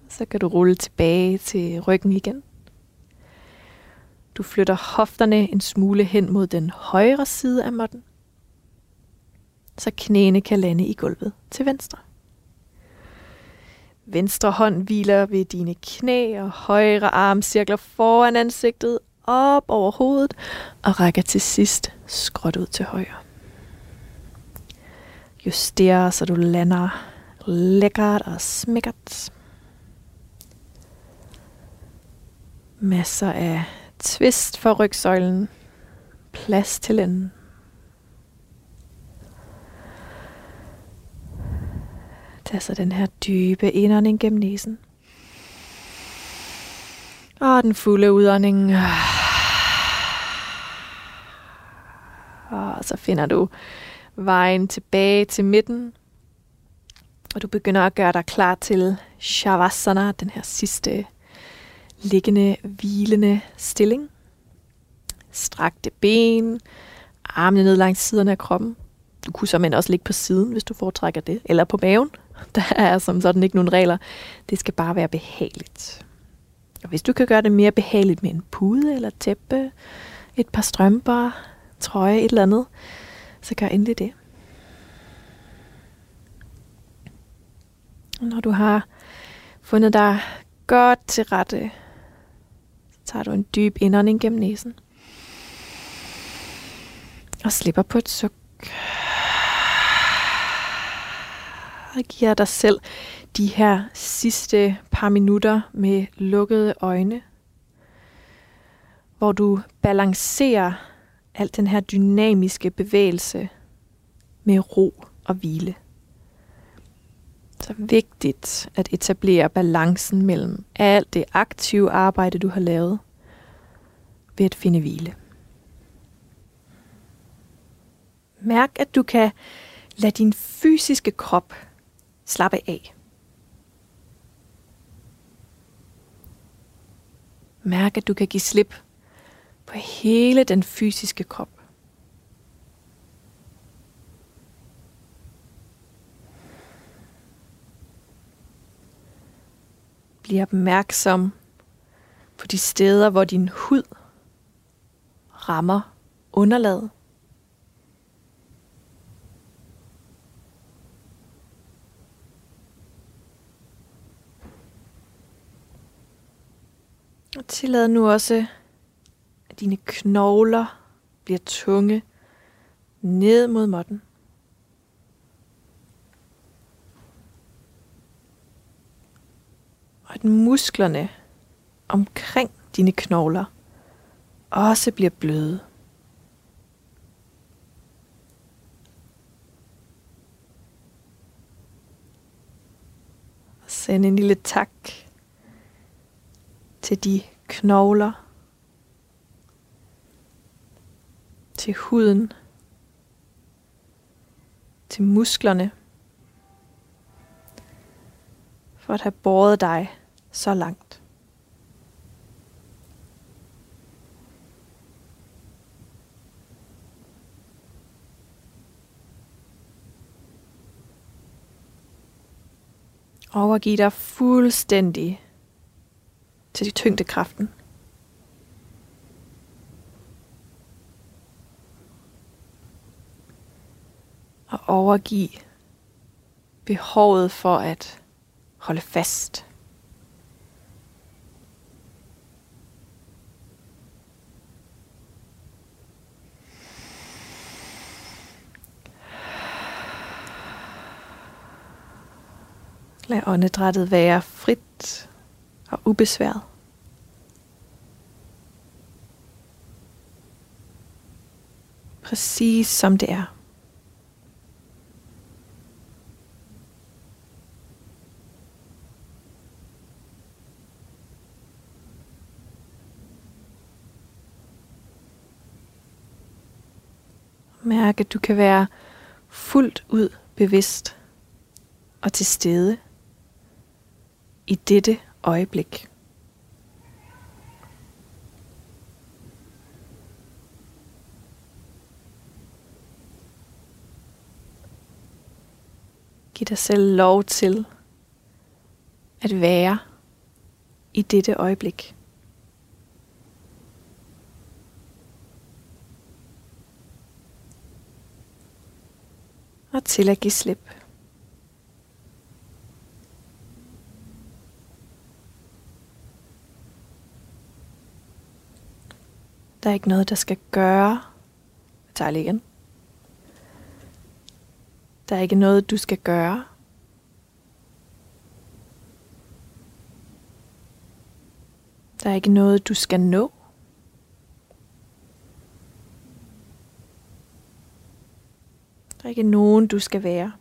Så kan du rulle tilbage til ryggen igen. Du flytter hofterne en smule hen mod den højre side af måtten, så knæene kan lande i gulvet til venstre. Venstre hånd hviler ved dine knæ, og højre arm cirkler foran ansigtet op over hovedet og rækker til sidst skråt ud til højre. Juster, så du lander lækkert og smækkert. Masser af twist for rygsøjlen. Plads til enden. Tag så den her dybe indånding gennem næsen. Og den fulde udånding. Og så finder du vejen tilbage til midten. Og du begynder at gøre dig klar til Shavasana, den her sidste liggende, hvilende stilling. Strakte ben, armene ned langs siderne af kroppen. Du kunne simpelthen også ligge på siden, hvis du foretrækker det, eller på maven. Der er som sådan ikke nogen regler. Det skal bare være behageligt. Og hvis du kan gøre det mere behageligt med en pude eller tæppe, et par strømper, trøje, et eller andet, så gør endelig det. Når du har fundet dig godt til rette, så tager du en dyb indånding gennem næsen. Og slipper på et suk. Og giver dig selv de her sidste par minutter med lukkede øjne, hvor du balancerer alt den her dynamiske bevægelse med ro og hvile. Så vigtigt at etablere balancen mellem alt det aktive arbejde, du har lavet, ved at finde hvile. Mærk, at du kan lade din fysiske krop slappe af. Mærk, at du kan give slip på hele den fysiske krop. Bliv opmærksom på de steder, hvor din hud rammer underlaget. Og tillad nu også, dine knogler bliver tunge ned mod måtten. Og at musklerne omkring dine knogler også bliver bløde. Send en lille tak til de knogler, til huden, til musklerne, for at have båret dig så langt. Overgiv dig fuldstændig til tyngdekraften. At overgive behovet for at holde fast. Lad åndedrættet være frit og ubesværet. Præcis som det er. Mærk, at du kan være fuldt ud bevidst og til stede i dette øjeblik. Giv dig selv lov til at være i dette øjeblik. Og til at give slip. Der er ikke noget, der skal gøre. Jeg tager lige igen. Der er ikke noget, du skal gøre. Der er ikke noget, du skal nå. Der er ikke nogen, du skal være.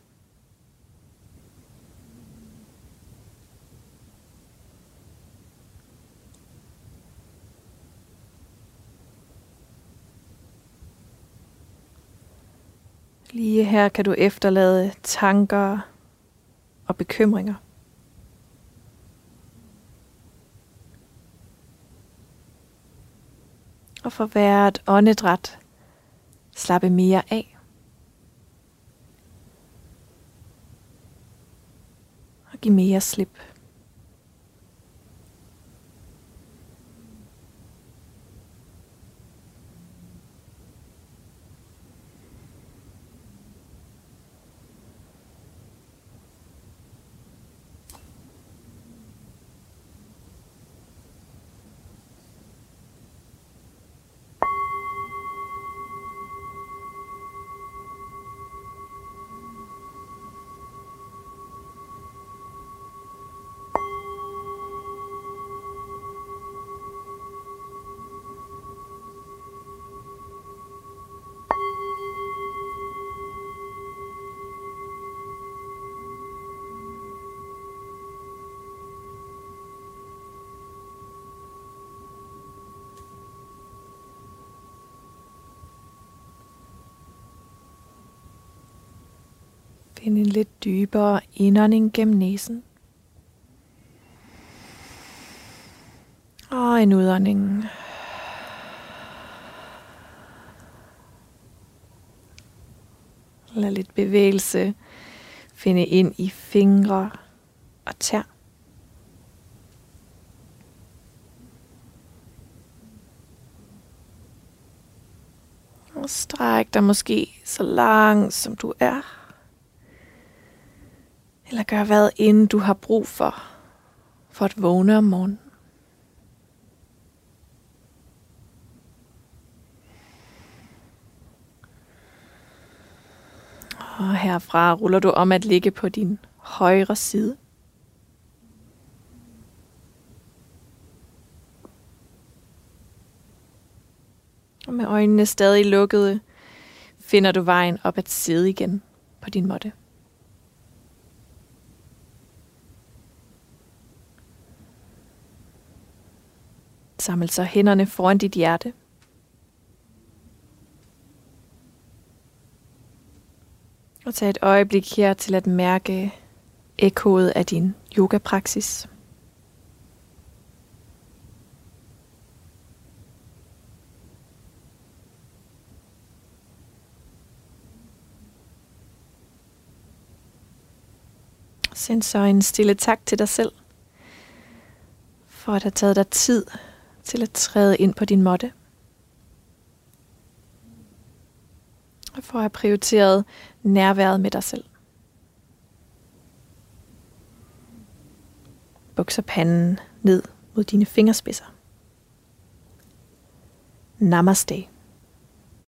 Lige her kan du efterlade tanker og bekymringer. Og for hvert åndedræt slappe mere af. Og give mere slip. Find en lidt dybere indånding gennem næsen. Og en udånding. Lad lidt bevægelse finde ind i fingre og tær. Og stræk dig måske så langt, som du er. Eller gør hvad end du har brug for, for at vågne om morgenen. Og herfra ruller du om at ligge på din højre side. Og med øjnene stadig lukkede, finder du vejen op at sidde igen på din måtte. Saml så hænderne foran dit hjerte. Og tag et øjeblik her til at mærke ekkoet af din yogapraksis. Send så en stille tak til dig selv, for at have taget dig tid til at træde ind på din måtte. Og for at have prioriteret nærværet med dig selv. Bukser panden ned mod dine fingerspidser. Namaste.